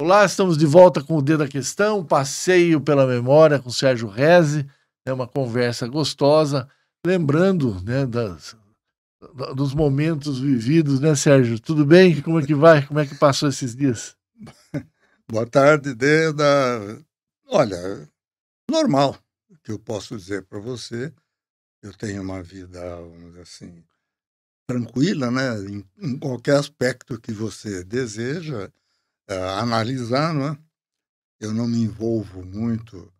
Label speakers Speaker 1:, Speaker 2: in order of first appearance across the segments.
Speaker 1: Olá, estamos de volta com o Dedo da Questão, passeio pela memória com Sérgio Reze, é uma conversa gostosa, lembrando né, das, dos momentos vividos, né, Sérgio? Tudo bem? Como é que vai? Como é que passou esses dias?
Speaker 2: Boa tarde, Deda. Olha, normal, que eu posso dizer para você. Eu tenho uma vida, vamos dizer assim, tranquila, né? Em, em qualquer aspecto que você deseja uh, analisar, não é? Eu não me envolvo muito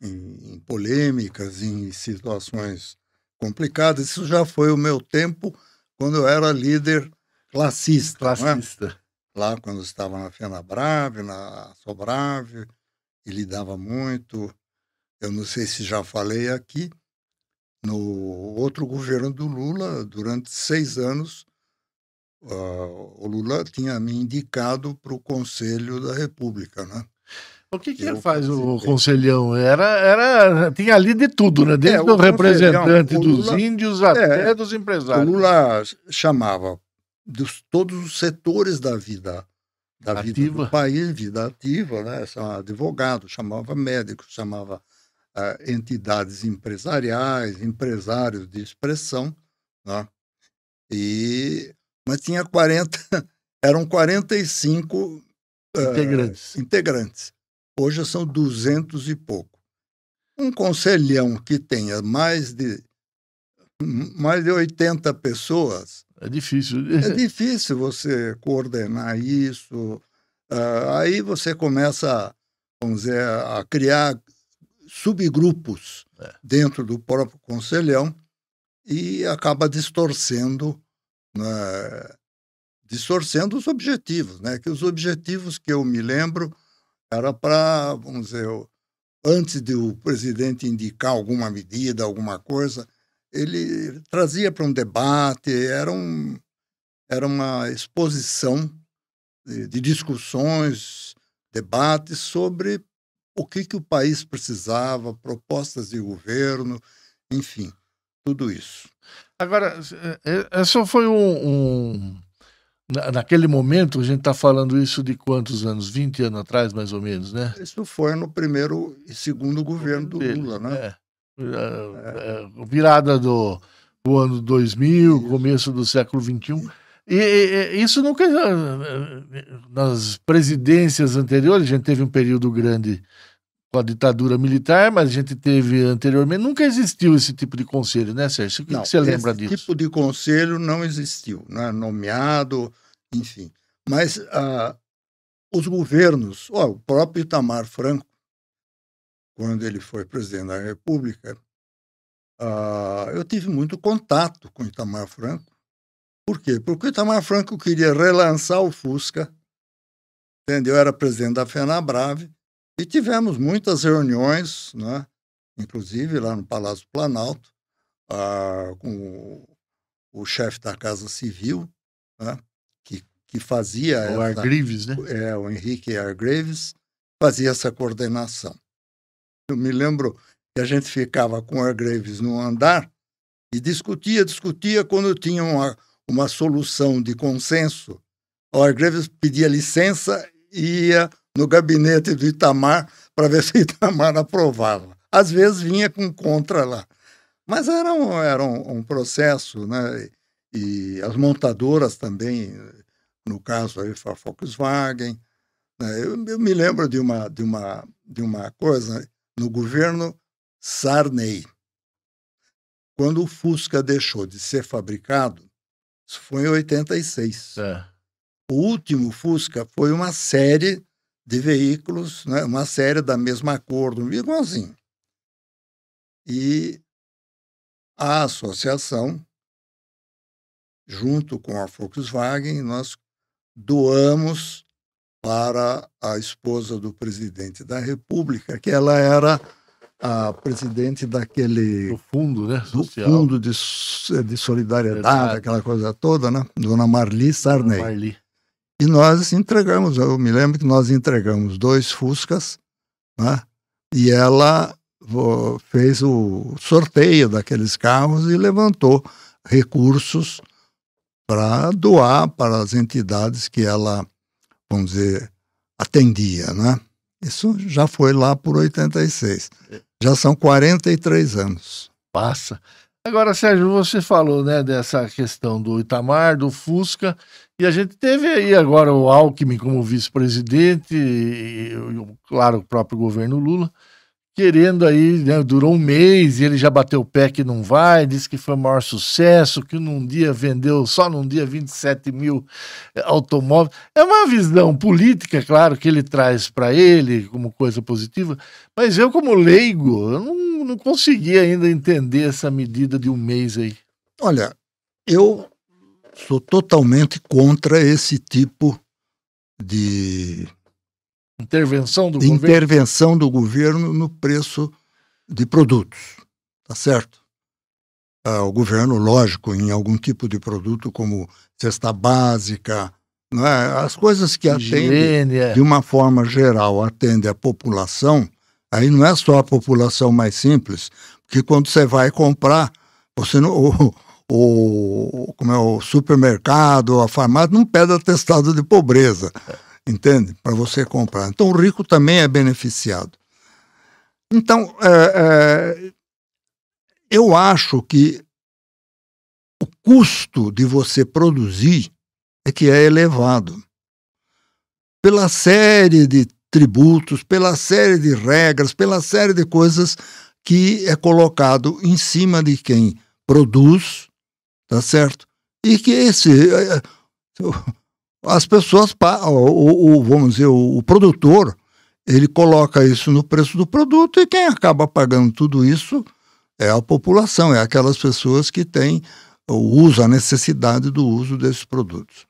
Speaker 2: em, em, polêmicas, em situações complicadas. Isso já foi o meu tempo quando eu era líder classista.
Speaker 1: É? Classista. É?
Speaker 2: Lá quando estava na FenaBrave, na Sobrave, e lidava muito. Eu não sei se já falei aqui, no outro governo do Lula, durante seis anos, uh, o Lula tinha me indicado para o Conselho da República, né?
Speaker 1: O que, que faz o conselhão? Era, era, tinha ali de tudo, né? Desde é, o, o representante dos índios até é, dos empresários.
Speaker 2: O Lula chamava dos, todos os setores da vida da ativa. vida do país, vida ativa, né? Chamava advogado, chamava médico, chamava uh, entidades empresariais, empresários de expressão, né? E mas tinha 40, eram 45 uh,
Speaker 1: integrantes.
Speaker 2: integrantes. Hoje são 200 e pouco. Um conselhão que tenha mais de mais de 80 pessoas.
Speaker 1: É difícil.
Speaker 2: É difícil você coordenar isso. Uh, aí você começa, vamos dizer, a criar subgrupos é. dentro do próprio conselhão e acaba distorcendo né, distorcendo os objetivos, né? Que os objetivos que eu me lembro era para, vamos dizer, antes de o presidente indicar alguma medida, alguma coisa, ele trazia para um debate, era, um, era uma exposição de, de discussões, debates sobre o que, que o país precisava, propostas de governo, enfim, tudo isso.
Speaker 1: Agora, esse é, foi um, um naquele momento, a gente está falando isso de quantos anos? 20 anos atrás, mais ou menos, né?
Speaker 2: Isso foi no primeiro e segundo governo do Dele, Lula, né? É.
Speaker 1: É. é. Virada do, do ano 2000, isso. começo do século XXI. E, e, isso nunca. Nas presidências anteriores, a gente teve um período grande com a ditadura militar, mas a gente teve anteriormente, nunca existiu esse tipo de conselho, né, Sérgio? O que,
Speaker 2: não,
Speaker 1: que você lembra disso?
Speaker 2: Esse tipo de conselho não existiu, né? nomeado, enfim. Mas ah, os governos, ó, o próprio Itamar Franco, quando ele foi presidente da República, ah, eu tive muito contato com Itamar Franco. Por quê? Porque o Itamar Franco queria relançar o Fusca, entendeu? Eu era presidente da FenaBrave, e tivemos muitas reuniões, né? inclusive lá no Palácio Planalto, ah, com o, o chefe da Casa Civil, né? que, que fazia.
Speaker 1: O essa, Argrives, né?
Speaker 2: É, o Henrique Argrives, fazia essa coordenação. Eu me lembro que a gente ficava com o Argrives no andar e discutia, discutia quando tinha uma, uma solução de consenso. O Argrives pedia licença e ia no gabinete do Itamar para ver se o Itamar aprovava. Às vezes vinha com contra lá. Mas era um, era um, um processo, né? E as montadoras também, no caso aí, a Volkswagen. Né? Eu, eu, me lembro de uma, de, uma, de uma coisa no governo Sarney. Quando o Fusca deixou de ser fabricado, isso foi em 86. É. O último Fusca foi uma série de veículos, né, uma série da mesma cor, igualzinho. E a associação, junto com a Volkswagen, nós doamos para a esposa do presidente da República, que ela era a presidente daquele
Speaker 1: do fundo, né,
Speaker 2: social. do fundo de, de solidariedade, aquela coisa toda, né, Dona Marli Sarney. Marli. E nós entregamos, eu me lembro que nós entregamos dois Fuscas, né? e ela fez o sorteio daqueles carros e levantou recursos para doar para as entidades que ela, vamos dizer, atendia, né? Isso já foi lá por 86. Já são 43 anos.
Speaker 1: Passa. Agora, Sérgio, você falou né, dessa questão do Itamar, do Fusca, e a gente teve aí agora o Alckmin como vice-presidente, e, claro, o próprio governo Lula querendo aí, né, durou um mês e ele já bateu o pé que não vai, disse que foi o maior sucesso, que num dia vendeu, só num dia, 27 mil eh, automóveis. É uma visão política, claro, que ele traz para ele como coisa positiva, mas eu, como leigo, eu não, não consegui ainda entender essa medida de um mês aí.
Speaker 2: Olha, eu sou totalmente contra esse tipo de
Speaker 1: Intervenção do
Speaker 2: intervenção
Speaker 1: governo?
Speaker 2: do governo no preço de produtos, tá certo? Ah, o governo, lógico, em algum tipo de produto como cesta básica, não é? as coisas que atendem, é. de uma forma geral, atendem a população, aí não é só a população mais simples, porque quando você vai comprar, você não, o, o, como é, o supermercado, a farmácia, não pede atestado de pobreza. Entende? Para você comprar. Então o rico também é beneficiado. Então, é, é, eu acho que o custo de você produzir é que é elevado. Pela série de tributos, pela série de regras, pela série de coisas que é colocado em cima de quem produz, tá certo? E que esse é, é, as pessoas, o, o, vamos dizer, o, o, produtor, ele coloca isso no preço do produto e quem acaba pagando tudo isso é a população, é aquelas pessoas que têm o uso, a necessidade do uso desses produtos.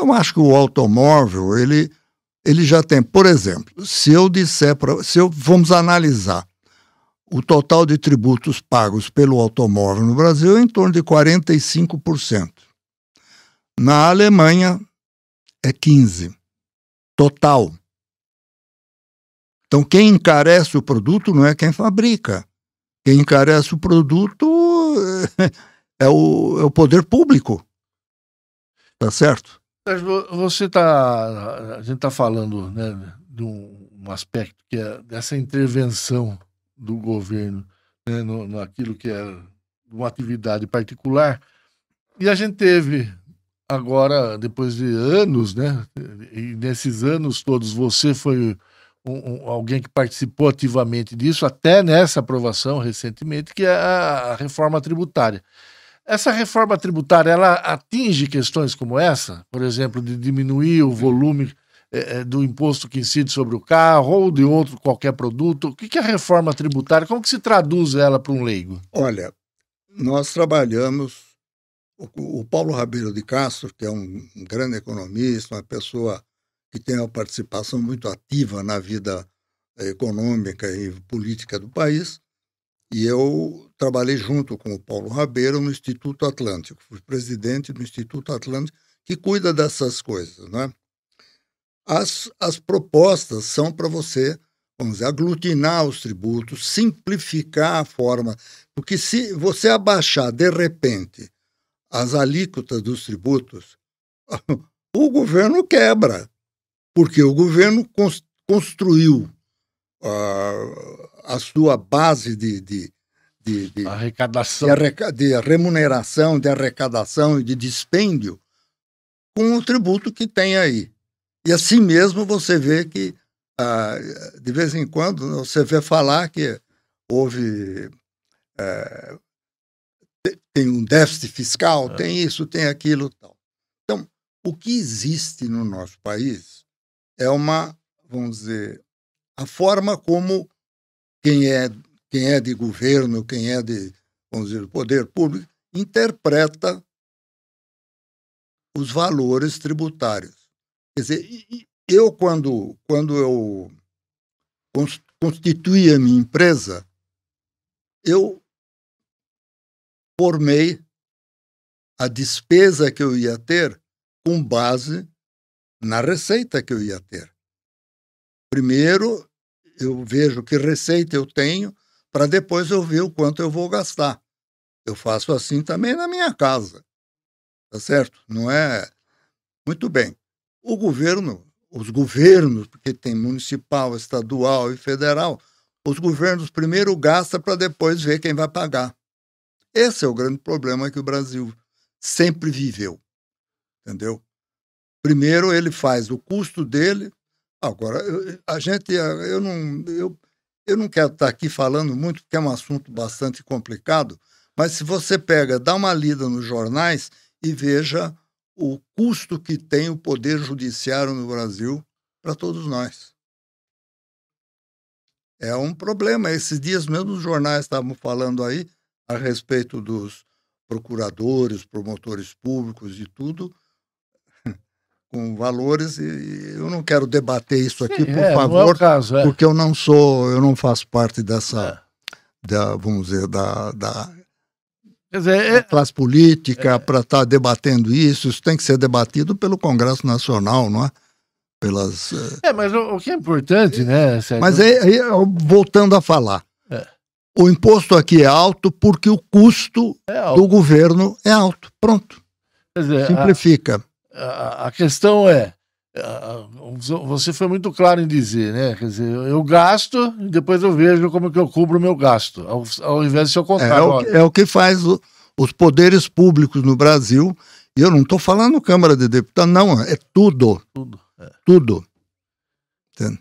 Speaker 2: Eu acho que o automóvel, ele, ele já tem, por exemplo, se eu disser para, se eu vamos analisar o total de tributos pagos pelo automóvel no Brasil é em torno de 45%. Na Alemanha, é 15. Total. Então, quem encarece o produto não é quem fabrica. Quem encarece o produto é o, é o poder público. Tá certo?
Speaker 1: Você tá. A gente está falando né, de um, aspecto que é dessa intervenção do governo né, no, naquilo que é uma atividade particular. E a gente teve agora, depois de anos, né? E nesses anos todos, você foi um, um, alguém que participou ativamente disso, até nessa aprovação recentemente, que é a, a reforma tributária. Essa reforma tributária, ela atinge questões como essa, por exemplo, de diminuir o volume é, do imposto que incide sobre o carro ou de outro qualquer produto. O que, é a reforma tributária? Como que se traduz ela para um leigo?
Speaker 2: Olha, nós trabalhamos o, Paulo Rabelo de Castro, que é um, grande economista, uma pessoa que tem uma participação muito ativa na vida econômica e política do país, e eu trabalhei junto com o Paulo Rabelo no Instituto Atlântico, fui presidente do Instituto Atlântico, que cuida dessas coisas. Né? As, as propostas são para você, vamos dizer, aglutinar os tributos, simplificar a forma, porque se você abaixar de repente as alíquotas dos tributos, o governo quebra, porque o governo construiu uh, a sua base de, de, de, de
Speaker 1: arrecadação,
Speaker 2: de, arreca de, remuneração, de arrecadação e de dispêndio com o tributo que tem aí. E assim mesmo você vê que, uh, de vez em quando, você vê falar que houve uh, tem um déficit fiscal, é. tem isso, tem aquilo tal. Então, o que existe no nosso país é uma, vamos dizer, a forma como quem é, quem é de governo, quem é de, vamos dizer, poder público, interpreta os valores tributários. Quer dizer, eu, quando, quando eu constituí a minha empresa, eu formei a despesa que eu ia ter com base na receita que eu ia ter. Primeiro, eu vejo que receita eu tenho, para depois eu ver o quanto eu vou gastar. Eu faço assim também na minha casa. Tá certo? Não é. Muito bem. O governo, os governos, porque tem municipal, estadual e federal, os governos primeiro gastam para depois ver quem vai pagar. Esse é o grande problema que o Brasil sempre viveu. Entendeu? Primeiro ele faz o custo dele. Agora, a gente, eu não, eu, eu não quero estar aqui falando muito, porque é um assunto bastante complicado, mas se você pega, dá uma lida nos jornais e veja o custo que tem o poder judiciário no Brasil para todos nós. É um problema. Esses dias mesmo os jornais estavam falando aí a respeito dos procuradores, promotores públicos e tudo, com valores e eu não quero debater isso aqui, Sim, por é, favor, é caso, é. porque eu não sou, eu não faço parte dessa, é. da, vamos dizer, da, da, dizer, é- classe política para estar tá debatendo isso. Isso tem que ser debatido pelo Congresso Nacional, não é? Pelas.
Speaker 1: É, mas o, o que é importante, né?
Speaker 2: Sérgio? Mas aí, voltando a falar, o imposto aqui é alto porque o custo do governo é alto. Pronto. Dizer, Simplifica
Speaker 1: a, questão é, você foi muito claro em dizer, né? Quer dizer, eu gasto e depois eu vejo como que eu cubro o meu gasto, ao, ao invés de ser o contrário.
Speaker 2: É o, é o que faz o, os poderes públicos no Brasil, e eu não estou falando Câmara de Deputados, não, é tudo. Tudo. É. Tudo.
Speaker 1: Entende?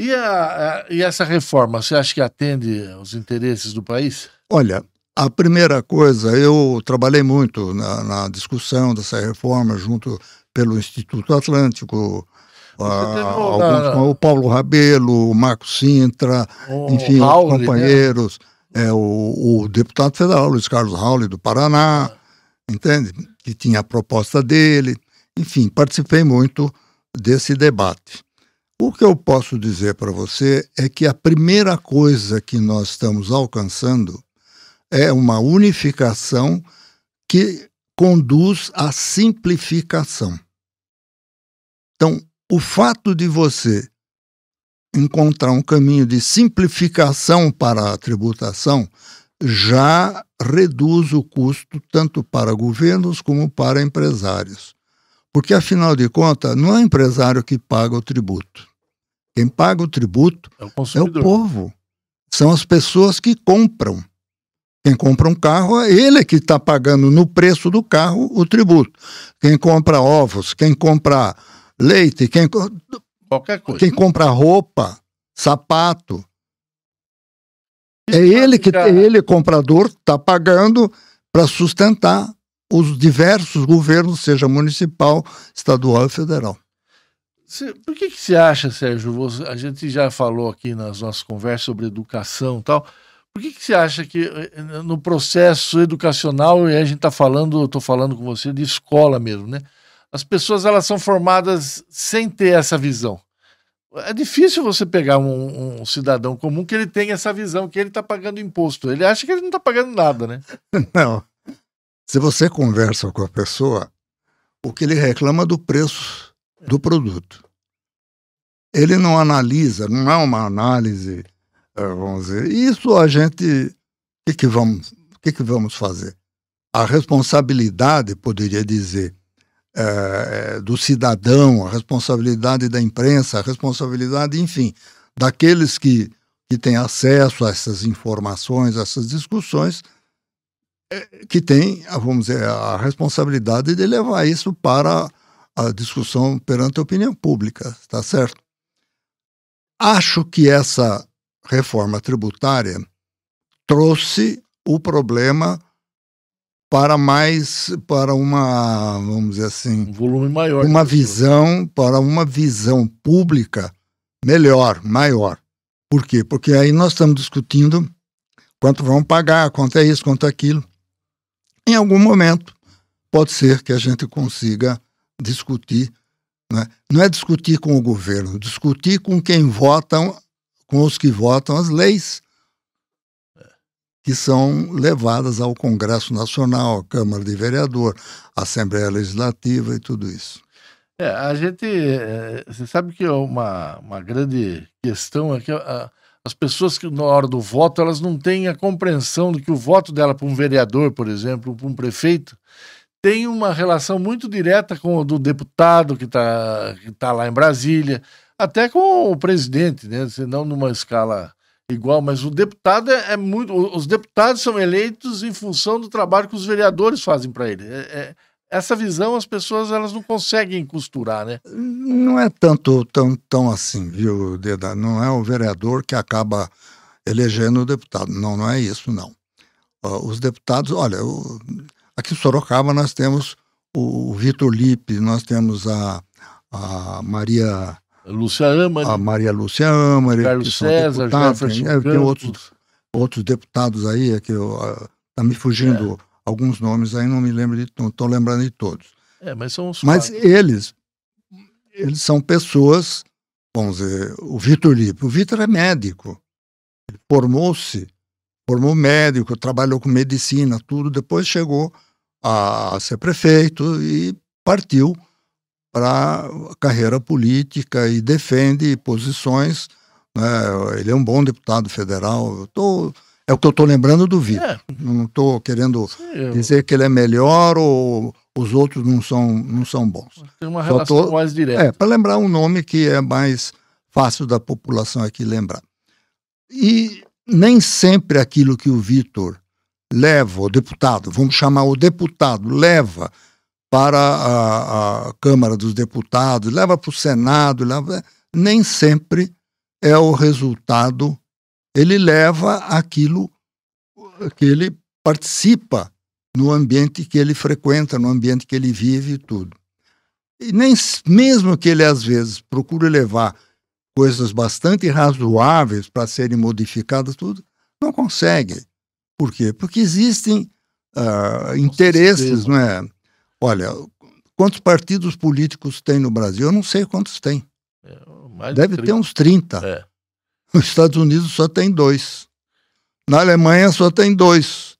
Speaker 1: E, a, a, e essa reforma, você acha que atende aos interesses do país?
Speaker 2: Olha, a primeira coisa, eu trabalhei muito na, na discussão dessa reforma junto pelo Instituto Atlântico, a, alguns, o Paulo Rabelo, o Marco Sintra, o enfim, Raul, os né? companheiros, né? é, o, o, deputado federal Luiz Carlos Raul do Paraná, ah. entende? Que tinha a proposta dele. Enfim, participei muito desse debate. O que eu posso dizer para você é que a primeira coisa que nós estamos alcançando é uma unificação que conduz à simplificação. Então, o fato de você encontrar um caminho de simplificação para a tributação já reduz o custo tanto para governos como para empresários. Porque, afinal de contas, não é o empresário que paga o tributo. Quem paga o tributo é o, é o povo. São as pessoas que compram. Quem compra um carro, é ele que está pagando no preço do carro o tributo. Quem compra ovos, quem compra leite, quem,
Speaker 1: Qualquer coisa.
Speaker 2: quem compra roupa, sapato. é ele que é ele, comprador, está pagando para sustentar os diversos governos, seja municipal, estadual e federal.
Speaker 1: por que, que você acha, Sérgio? Você, a gente já falou aqui nas nossas conversas sobre educação e tal. Por que, que você acha que eh, no processo educacional, e a gente está falando, estou falando com você de escola mesmo, né? As pessoas elas são formadas sem ter essa visão. É difícil você pegar um, um cidadão comum que ele tenha essa visão, que ele está pagando imposto. Ele acha que ele não está pagando nada, né?
Speaker 2: Não. Se você conversa com a pessoa, o que ele reclama do preço do produto. Ele não analisa, não é uma análise é, vamos dizer. Isso a gente, o que, que, vamos, que, que vamos fazer? A responsabilidade, poderia dizer, é, do cidadão, a responsabilidade da imprensa, a responsabilidade, enfim, daqueles que, que têm acesso a essas informações, a essas discussões, é, que têm, vamos dizer, a responsabilidade de levar isso para a discussão perante a opinião pública, está certo? Acho que essa reforma tributária trouxe o problema para mais para uma vamos dizer assim
Speaker 1: um volume maior
Speaker 2: uma visão para uma visão pública melhor maior. Por quê? Porque aí nós estamos discutindo quanto vão pagar quanto é isso quanto é aquilo. Em algum momento pode ser que a gente consiga discutir né? não é discutir com o governo discutir com quem votam com os que votam as leis que são levadas ao Congresso Nacional, à Câmara de Vereador, à Assembleia Legislativa e tudo isso.
Speaker 1: É, a gente. É, você sabe que é uma, uma grande questão é que a, as pessoas que na hora do voto elas não têm a compreensão de que o voto dela para um vereador, por exemplo, para um prefeito, tem uma relação muito direta com o do deputado que está que tá lá em Brasília, até com o presidente, né? Senão numa escala igual, mas o deputado é, é, muito. Os deputados são eleitos em função do trabalho que os vereadores fazem para ele. É, é, essa visão as pessoas elas não conseguem costurar, né?
Speaker 2: Não é tanto tão, tão assim, viu, Deda? Não é o vereador que acaba elegendo o deputado. Não, não é isso, não. Uh, os deputados, olha, o, aqui em Sorocaba nós temos o, o Vitor Lipe, nós temos a, a Maria
Speaker 1: Lúcia Amari.
Speaker 2: A Maria Lúcia Amari.
Speaker 1: Carlos César, Jefferson
Speaker 2: tem, tem outros, outros deputados aí, é que eu, uh, tá me fugindo é. alguns nomes aí, não me lembro de, não estou lembrando de todos.
Speaker 1: É, mas são os
Speaker 2: Mas quatro. eles, eles são pessoas, vamos dizer, o Vitor Lipe, o Vitor é médico, formou-se, formou médico, trabalhou com medicina, tudo, depois chegou a ser prefeito e partiu para a carreira política e defende posições. Né? Ele é um bom deputado federal. Tô, é o que eu estou lembrando do Vitor. É. Não estou querendo Sim, dizer que ele é melhor ou os outros não são, não são bons.
Speaker 1: Tem uma relação tô, mais direta.
Speaker 2: É, para lembrar um nome que é mais fácil da população aqui lembrar. E nem sempre aquilo que o Vitor leva, o deputado, vamos chamar o deputado, leva para a, a Câmara dos Deputados, leva para o Senado, leva, nem sempre é o resultado. Ele leva aquilo que ele participa no ambiente que ele frequenta, no ambiente que ele vive e tudo. E nem mesmo que ele às vezes procure levar coisas bastante razoáveis para serem modificadas tudo, não consegue. Por quê? Porque existem uh, interesses, não é? Olha, quantos partidos políticos tem no Brasil? Eu não sei quantos tem. É, Deve ter uns 30. É. Nos Estados Unidos só tem dois. Na Alemanha só tem dois.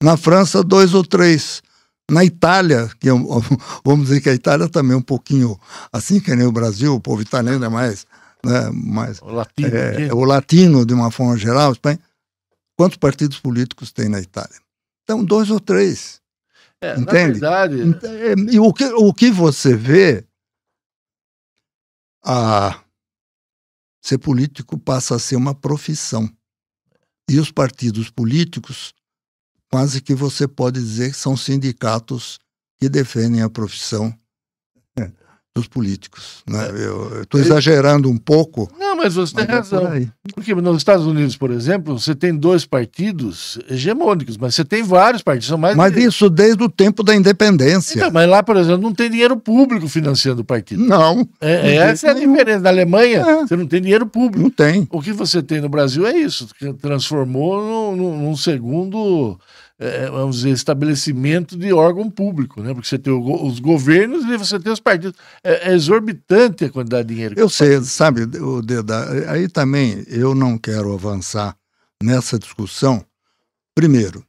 Speaker 2: Na França, dois ou três. Na Itália, que é, vamos dizer que a Itália também é um pouquinho assim que nem o Brasil, o povo italiano é mais. Né, mais
Speaker 1: o, latino,
Speaker 2: é, o latino, de uma forma geral. Quantos partidos políticos tem na Itália? Então, dois ou três.
Speaker 1: É, Entende? Verdade.
Speaker 2: É, e o que, o que você vê, a, ser político passa a ser uma profissão. E os partidos políticos, quase que você pode dizer que são sindicatos que defendem a profissão dos políticos. Né? É. Eu estou exagerando um pouco.
Speaker 1: Não, mas você tem mas é razão. É Porque nos Estados Unidos, por exemplo, você tem dois partidos hegemônicos, mas você tem vários partidos. São mais
Speaker 2: mas de... isso desde o tempo da independência. Então,
Speaker 1: mas lá, por exemplo, não tem dinheiro público financiando o partido.
Speaker 2: Não.
Speaker 1: É, essa é a diferença. Na Alemanha, é. você não tem dinheiro público.
Speaker 2: Não tem.
Speaker 1: O que você tem no Brasil é isso, que transformou num, num segundo é, é, vamos dizer, estabelecimento de órgão público, né? Porque você tem os governos e você tem os partidos. É, é exorbitante a quantidade de dinheiro.
Speaker 2: Eu sei, sabe, o Deda, aí também eu não quero avançar nessa discussão. Primeiro,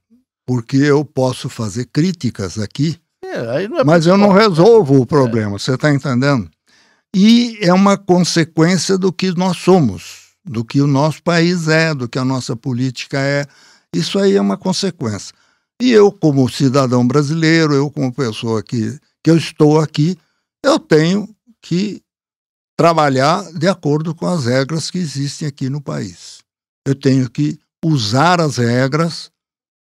Speaker 2: porque eu posso fazer críticas aqui, é, é mas eu não resolvo o problema, você está entendendo? E é uma consequência do que nós somos, do que o nosso país é, do que a nossa política é. Isso aí é uma consequência. E eu, como cidadão brasileiro, eu, como pessoa que, que eu estou aqui, eu tenho que trabalhar de acordo com as regras que existem aqui no país. Eu tenho que usar as regras,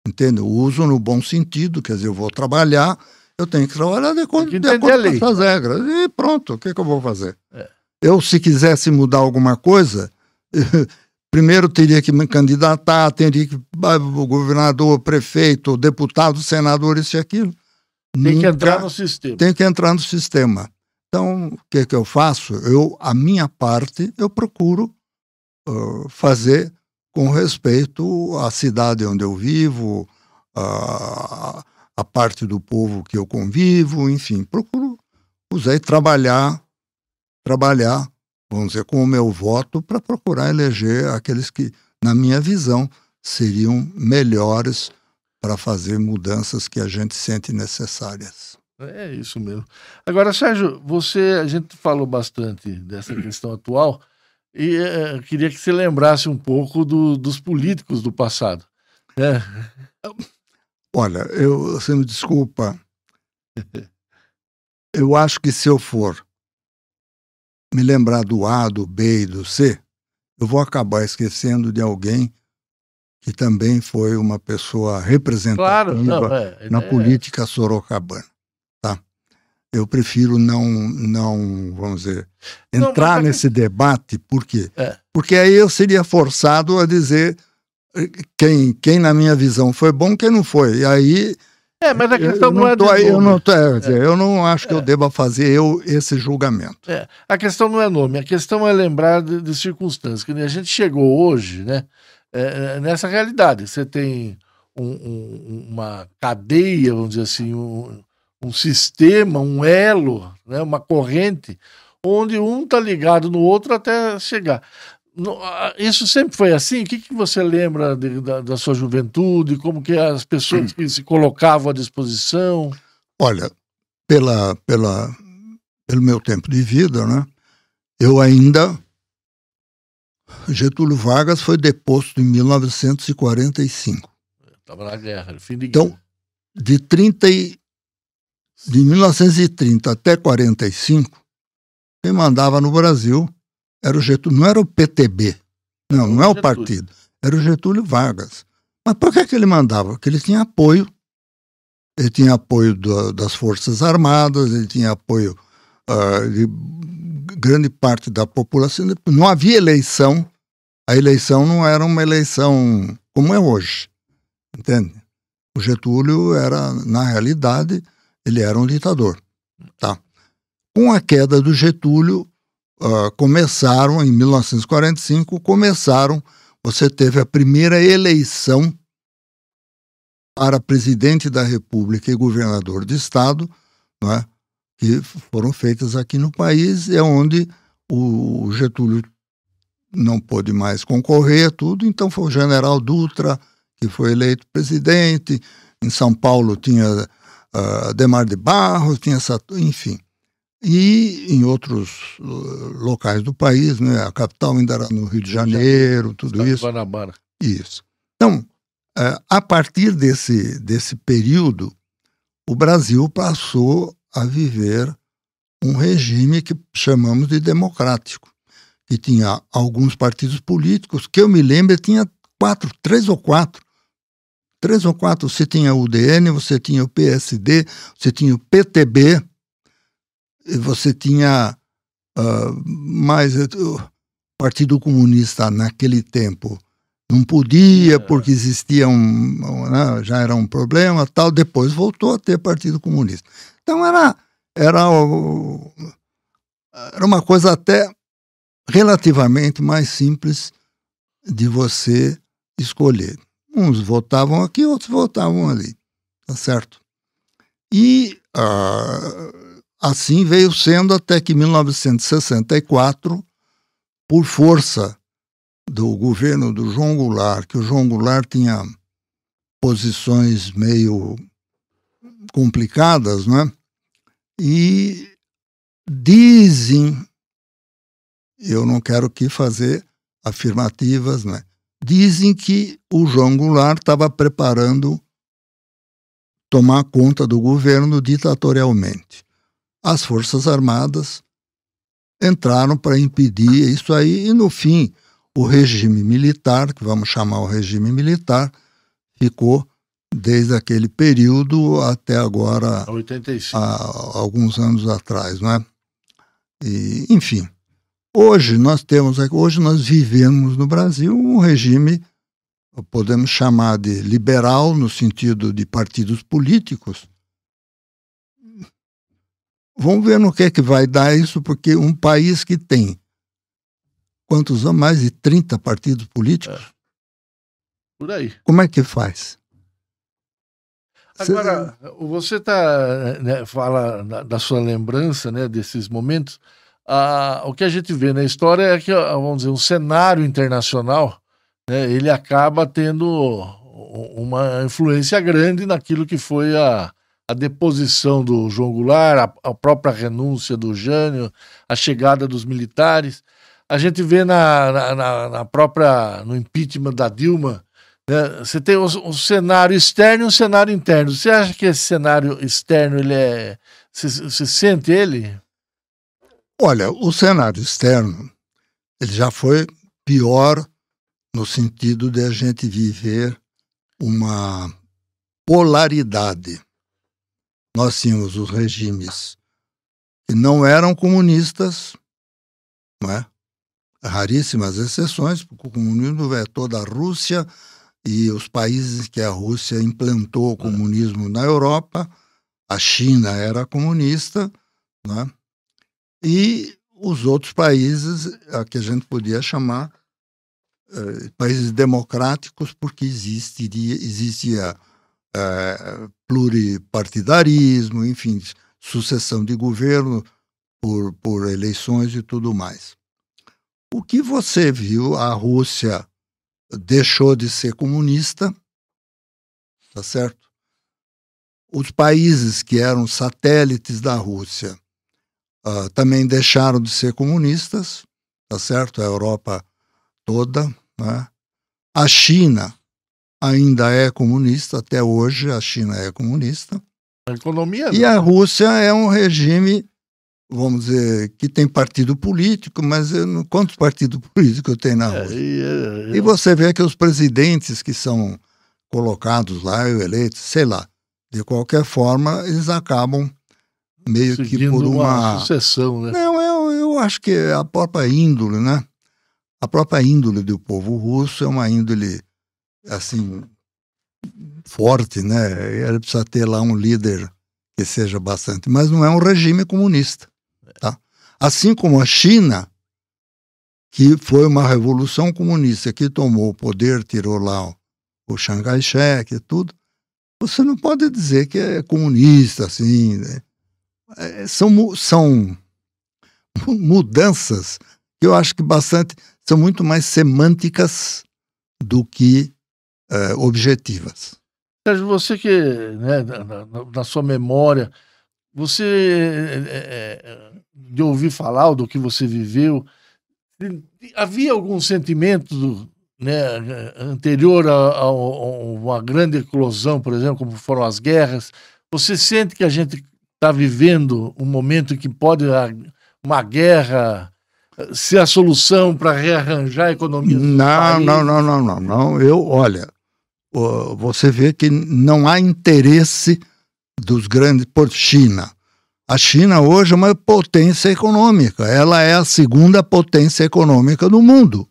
Speaker 2: entende? Eu uso no bom sentido, quer dizer, eu vou trabalhar, eu tenho que trabalhar de acordo, de acordo com essas regras. E pronto, o que, que eu vou fazer? É. Eu, se quisesse mudar alguma coisa, primeiro teria que me candidatar, teria que o governador, prefeito, deputado, senador, isso e aquilo.
Speaker 1: Tem que entrar no sistema.
Speaker 2: Tem que entrar no sistema. Então, o que, que eu faço? Eu, a minha parte, eu procuro uh, fazer com respeito à cidade onde eu vivo, a, a parte do povo que eu convivo, enfim, procuro usar e trabalhar, trabalhar vamos dizer, com o meu voto para procurar eleger aqueles que, na minha visão, seriam melhores para fazer mudanças que a gente sente necessárias.
Speaker 1: É isso mesmo. Agora, Sérgio, você, a gente falou bastante dessa questão atual e é, queria que você lembrasse um pouco do, dos políticos do passado. É.
Speaker 2: Olha, eu, você me desculpa, Eu acho que se eu for me lembrar do A, do B e do C, eu vou acabar esquecendo de alguém que também foi uma pessoa representativa claro, não, é, na é... política sorocabana. Tá? Eu prefiro não, não vamos dizer, entrar não, nesse debate, por quê? É. Porque aí eu seria forçado a dizer quem, quem na minha visão foi bom, quem não foi. E aí
Speaker 1: é, mas a questão não,
Speaker 2: não,
Speaker 1: é
Speaker 2: tô, eu não tô, é, dizer, eu não acho que é. eu deva fazer eu esse julgamento.
Speaker 1: É, a questão não é nome, a questão é lembrar de, de circunstâncias. Que a gente chegou hoje, né, é, é, nessa realidade. Você tem um, um, uma cadeia, vamos dizer assim, um, um sistema, um elo, né, uma corrente, onde um está ligado no outro até chegar. Isso sempre foi assim? O que, que você lembra de, da, da, sua juventude? Como que as pessoas que se colocavam à disposição?
Speaker 2: Olha, pela, pela, pelo meu tempo de vida, né, eu ainda... Getúlio Vargas foi deposto em 1945.
Speaker 1: Estava na guerra, fim de
Speaker 2: então, guerra. Então, de, 30 e, de 1930 até 45, quem mandava no Brasil era o Getúlio, não era o PTB, não, não é o partido, era o Getúlio Vargas. Mas por que, que ele mandava? Porque ele tinha apoio, ele tinha apoio do, das Forças Armadas, ele tinha apoio uh, de grande parte da população. Não havia eleição, a eleição não era uma eleição como é hoje, entende? O Getúlio era, na realidade, ele era um ditador, tá? Com a queda do Getúlio, uh, começaram, em 1945, começaram, você teve a primeira eleição para presidente da República e governador de Estado, não é? que foram feitas aqui no país, é onde o Getúlio não pôde mais concorrer, tudo, então foi o general Dutra que foi eleito presidente, em São Paulo tinha uh, Demar de Barros, tinha essa, enfim e em outros uh, locais do país, né? A capital ainda era no Rio de Janeiro, tudo isso.
Speaker 1: Guanabara.
Speaker 2: Isso. Então, é, a partir desse, desse período, o Brasil passou a viver um regime que chamamos de democrático, que tinha alguns partidos políticos, que eu me lembro, tinha quatro, três ou quatro. Três ou quatro, você tinha o UDN, você tinha o PSD, você tinha o PTB, você tinha uh, mais o Partido Comunista naquele tempo não podia é. porque existia um né, já era um problema tal depois voltou a ter Partido Comunista. Então era era era uma coisa até relativamente mais simples de você escolher. Uns votavam aqui outros votavam ali tá certo? E uh, Assim veio sendo até que 1964, por força do governo do João Goulart, que o João Goulart tinha posições meio complicadas, né? E dizem, eu não quero aqui fazer afirmativas, né? Dizem que o João Goulart estava preparando tomar conta do governo ditatorialmente as Forças Armadas entraram para impedir isso aí, e no fim, o regime militar, que vamos chamar o regime militar, ficou desde aquele período até agora,
Speaker 1: 85.
Speaker 2: há alguns anos atrás, não é? E, enfim, hoje nós temos, hoje nós vivemos no Brasil um regime, podemos chamar de liberal no sentido de partidos políticos, Vamos ver no que é que vai dar isso, porque um país que tem quantos anos? Mais de 30 partidos políticos? É.
Speaker 1: Por aí.
Speaker 2: Como é que faz?
Speaker 1: Agora, você tá, né, fala da sua lembrança né, desses momentos. Ah, o que a gente vê na história é que, vamos dizer, um cenário internacional né, ele acaba tendo uma influência grande naquilo que foi a, a deposição do João Goulart, a, a, própria renúncia do Jânio, a chegada dos militares. A gente vê na, na, na própria no impeachment da Dilma Né? Você tem o, o, cenário externo e o cenário interno. Você acha que esse cenário externo ele é. Você, você sente ele?
Speaker 2: Olha, o cenário externo ele já foi pior no sentido de a gente viver uma polaridade. Nós tínhamos os regimes que não eram comunistas, não é? raríssimas exceções, porque o comunismo é toda a Rússia e os países que a Rússia implantou o comunismo na Europa, a China era comunista, né? e os outros países, a que a gente podia chamar eh, países democráticos, porque existiria, existia eh, pluripartidarismo, enfim, sucessão de governo por, por eleições e tudo mais. O que você viu, a Rússia deixou de ser comunista, tá certo? Os países que eram satélites da Rússia uh, também deixaram de ser comunistas, tá certo? A Europa toda, né? A China ainda é comunista, até hoje a China é comunista.
Speaker 1: A economia.
Speaker 2: E a Rússia é um regime vamos dizer, que tem partido político, mas eu, quantos partidos políticos tem na é, Rússia? É, é, e você vê que os presidentes que são colocados lá, eleitos, sei lá, de qualquer forma, eles acabam meio Seguindo que por uma...
Speaker 1: uma sucessão, né?
Speaker 2: Não, eu, eu acho que a própria índole, né? A própria índole do povo russo é uma índole, assim, forte, né? Ele precisa ter lá um líder que seja bastante, mas não é um regime comunista. Tá? Assim como a China, que foi uma revolução comunista que tomou o poder, tirou lá o, Chiang Kai-shek e tudo, você não pode dizer que é comunista, assim. Né? É, são, são mudanças que eu acho que bastante são muito mais semânticas do que é, objetivas.
Speaker 1: Sérgio, você que, né, na, na, sua memória, você, é, é, de ouvir falar do que você viveu, havia algum sentimento né, anterior a, a, a, uma grande eclosão, por exemplo, como foram as guerras? Você sente que a gente está vivendo um momento que pode uma guerra ser a solução para rearranjar a economia?
Speaker 2: Não, não, não, não, não, não. Eu, olha, você vê que não há interesse dos grandes por China. A China hoje é uma potência econômica, ela é a segunda potência econômica do mundo.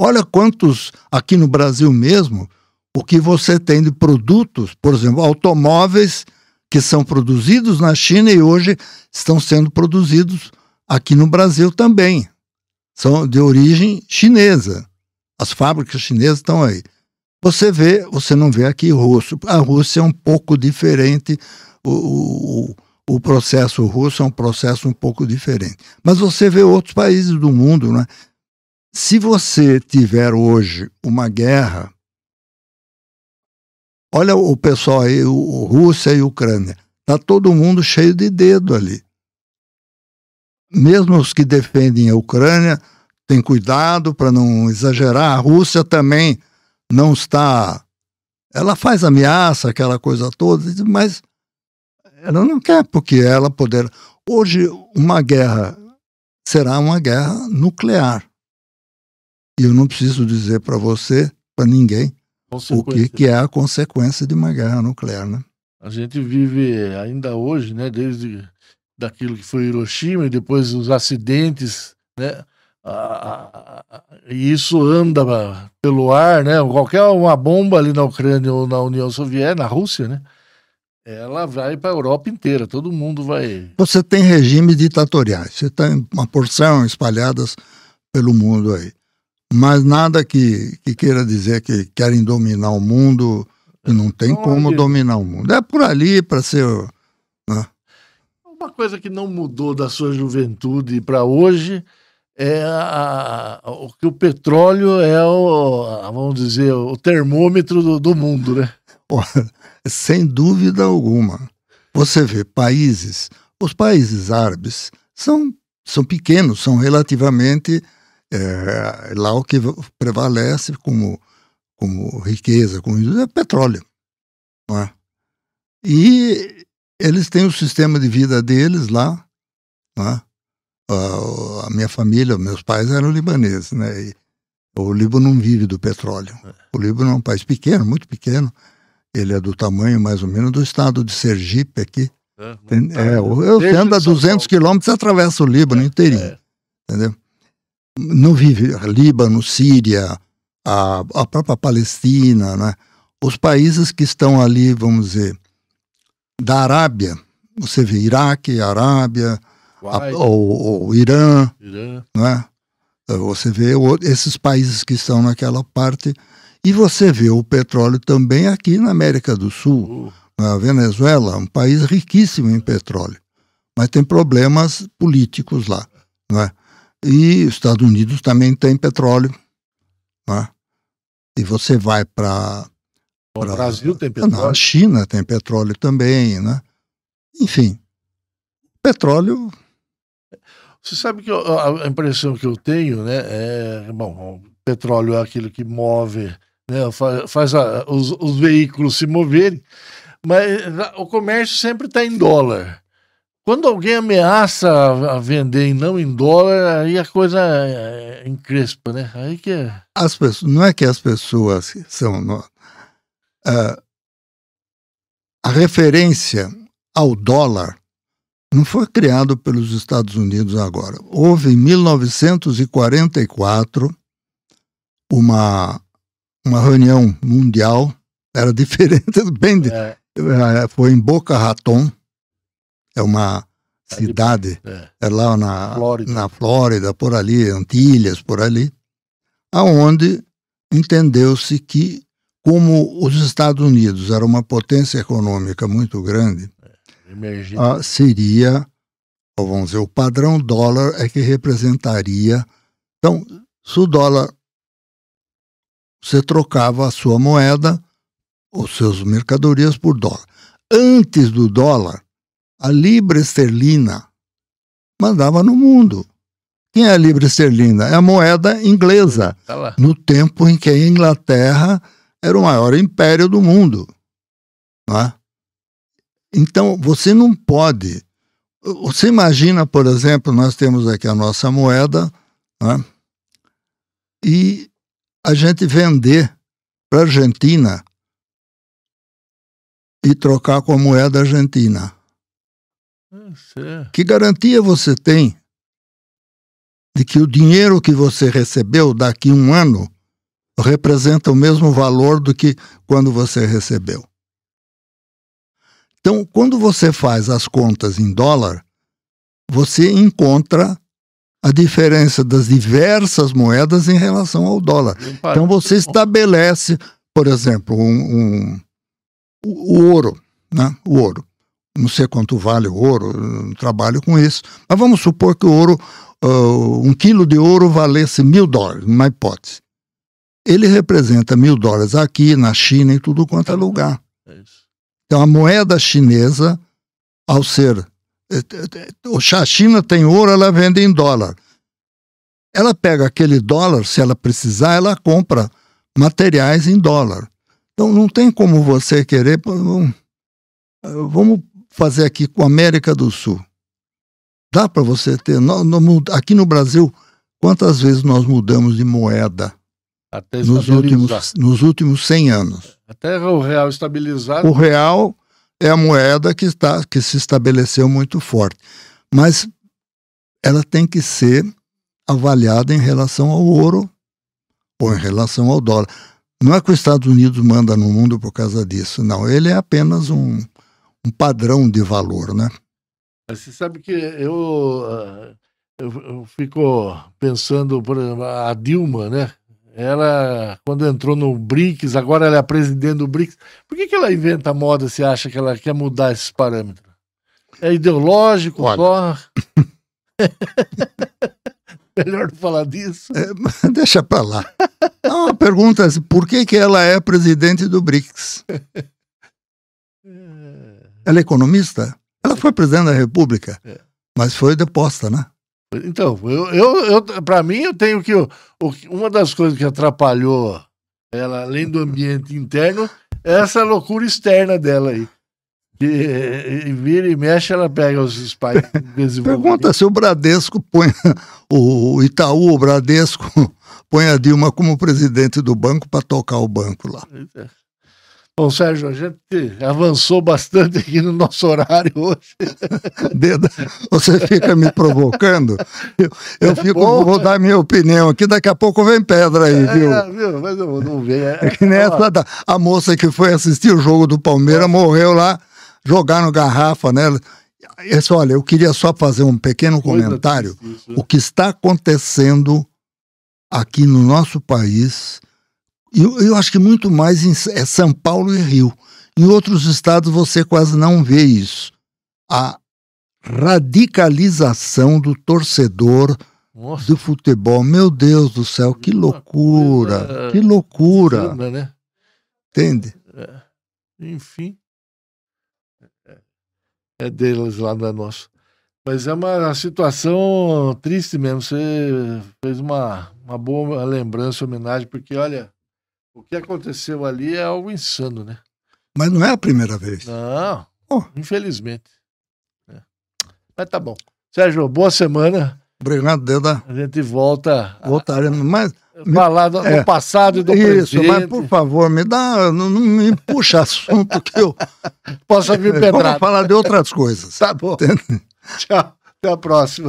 Speaker 2: Olha quantos, aqui no Brasil mesmo, o que você tem de produtos, por exemplo, automóveis que são produzidos na China e hoje estão sendo produzidos aqui no Brasil também. São de origem chinesa. As fábricas chinesas estão aí. Você vê, você não vê aqui russo. A Rússia é um pouco diferente, o, o, o processo russo é um processo um pouco diferente. Mas você vê outros países do mundo, né? Se você tiver hoje uma guerra, olha o pessoal aí, o, Rússia e Ucrânia, tá todo mundo cheio de dedo ali. Mesmo os que defendem a Ucrânia, tem cuidado para não exagerar. A Rússia também não está. Ela faz ameaça, aquela coisa toda, mas ela não quer, porque ela poder. Hoje, uma guerra será uma guerra nuclear. E eu não preciso dizer para você, para ninguém, o que, que é a consequência de uma guerra nuclear, né?
Speaker 1: A gente vive ainda hoje, né, desde daquilo que foi Hiroshima e depois os acidentes, né? E isso anda pelo ar, né? Qualquer uma bomba ali na Ucrânia ou na União Soviética, na Rússia, né? Ela vai para a Europa inteira, todo mundo vai.
Speaker 2: Você tem regimes ditatoriais, você tem uma porção espalhadas pelo mundo aí. Mas nada que, que queira dizer que querem dominar o mundo, não tem como dominar o mundo. É por ali para ser. Né?
Speaker 1: Uma coisa que não mudou da sua juventude para hoje é a, a, o que o petróleo é o, vamos dizer, o termômetro do, do mundo, né?
Speaker 2: sem dúvida alguma. Você vê países, os países árabes são, são pequenos, são relativamente é, lá o que prevalece como como riqueza, como é petróleo. Não é? E eles têm o sistema de vida deles lá. Não é? A minha família, meus pais eram libaneses, né? E o Líbano não vive do petróleo. É. O Líbano é um país pequeno, muito pequeno. Ele é do tamanho mais ou menos do estado de Sergipe aqui. É, é, eu ando a 200 quilômetros e atravesso o Líbano é, inteirinho. É. Entendeu? Não vive Líbano, Síria, a, a própria Palestina, né? Os países que estão ali, vamos dizer, da Arábia, você vê Iraque, Arábia, a, o, o, Irã, Irã. Né? Você vê esses países que estão naquela parte e você vê o petróleo também aqui na América do Sul. Uh. A Venezuela, um país riquíssimo em petróleo, mas tem problemas políticos lá. Não é? E os Estados Unidos também tem petróleo. Não é? E você vai para.
Speaker 1: O Brasil tem petróleo.
Speaker 2: a China tem petróleo também. Né? Enfim, petróleo
Speaker 1: você sabe que a impressão que eu tenho, né, é, bom, o petróleo é aquilo que move, né, faz, faz a, os, os, veículos se moverem, mas o comércio sempre está em dólar. Quando alguém ameaça a vender e não em dólar, aí a coisa é, é encrespa, né? Aí que é...
Speaker 2: As pessoas, não é que as pessoas são... Uh, a referência ao dólar não foi criado pelos Estados Unidos agora. Houve em 1944 uma, uma reunião mundial, era diferente, bem é. é. foi em Boca Raton, é uma é cidade, é. é lá na Flórida. na Flórida, por ali, Antilhas, por ali, aonde entendeu-se que como os Estados Unidos era uma potência econômica muito grande, ah, seria, vamos dizer, o padrão dólar é que representaria. Então, se o dólar você trocava a sua moeda, os seus mercadorias por dólar. Antes do dólar, a libra esterlina mandava no mundo. Quem é a libra esterlina? É a moeda inglesa, tá no tempo em que a Inglaterra era o maior império do mundo. Não é? Então, você não pode. Você imagina, por exemplo, nós temos aqui a nossa moeda, né? e a gente vender para a Argentina e trocar com a moeda argentina. Que garantia você tem de que o dinheiro que você recebeu daqui a um ano representa o mesmo valor do que quando você recebeu? Então, quando você faz as contas em dólar, você encontra a diferença das diversas moedas em relação ao dólar. Então, você estabelece, por exemplo, um, um, o ouro, né? O ouro. Não sei quanto vale o ouro, não trabalho com isso. Mas vamos supor que o ouro, uh, um quilo de ouro valesse mil dólares, uma hipótese. Ele representa mil dólares aqui, na China, em tudo quanto é lugar. É isso. Então, a moeda chinesa, ao ser. Eh, eh, a China tem ouro, ela vende em dólar. Ela pega aquele dólar, se ela precisar, ela compra materiais em dólar. Então, não tem como você querer. Vamos fazer aqui com a América do Sul. Dá para você ter. aqui no Brasil, quantas vezes nós mudamos de moeda? Nos últimos, nos últimos 100 anos.
Speaker 1: Até o real estabilizado.
Speaker 2: O real é a moeda que, está, que se estabeleceu muito forte. Mas ela tem que ser avaliada em relação ao ouro ou em relação ao dólar. Não é que os Estados Unidos manda no mundo por causa disso, não. Ele é apenas um, um padrão de valor, né?
Speaker 1: Você sabe que eu, ah, eu, eu fico pensando, por exemplo, a Dilma, né? Ela, quando entrou no BRICS, agora ela é a presidente do BRICS. Por que, que ela inventa moda se acha que ela quer mudar esses parâmetros? É ideológico Olha. só? Melhor não falar disso.
Speaker 2: É, deixa para lá. Uma pergunta assim, por que, que ela é presidente do BRICS? Ela é economista? Ela foi presidente da República, é. mas foi deposta, né?
Speaker 1: Então, eu, eu, eu para mim, eu tenho que. O, uma das coisas que atrapalhou ela, além do ambiente interno, é essa loucura externa dela aí. E, e vira e mexe, ela pega os spikes
Speaker 2: Pergunta se o Bradesco põe o Itaú, o Bradesco, põe a Dilma como presidente do banco para tocar o banco lá. É.
Speaker 1: Bom, Sérgio, a gente avançou bastante aqui no nosso horário hoje.
Speaker 2: Dedo, você fica me provocando. Eu, eu é fico, bom, vou dar minha opinião aqui, daqui a pouco vem pedra aí, é, viu? É, viu? Mas eu não vejo. É, é que nessa da, a moça que foi assistir o jogo do Palmeiras é. morreu lá, jogaram garrafa nela. Esse, olha, eu queria só fazer um pequeno comentário. Isso, o que está acontecendo aqui no nosso país eu, eu acho que muito mais em é São Paulo e Rio. Em outros estados você quase não vê isso. A radicalização do torcedor Nossa. do futebol. Meu Deus do céu, que loucura! Coisa... Que loucura! né? Entende?
Speaker 1: É. Enfim. É, deles lá, é nosso. Mas é uma situação triste mesmo. Você fez uma, uma boa lembrança, homenagem, porque olha, o que aconteceu ali é algo insano, né?
Speaker 2: Mas não é a primeira vez.
Speaker 1: Não, oh. infelizmente. É. Mas tá bom. Sérgio, boa semana.
Speaker 2: Obrigado, Deda.
Speaker 1: A gente volta.
Speaker 2: Voltaremos, mas.
Speaker 1: Falar do, é, do passado e do isso, presente.
Speaker 2: mas por favor, me dá. Não, não me puxa assunto que eu.
Speaker 1: Posso vir pedrado.
Speaker 2: Vamos falar de outras coisas.
Speaker 1: Tá bom. Tchau. Até a próxima.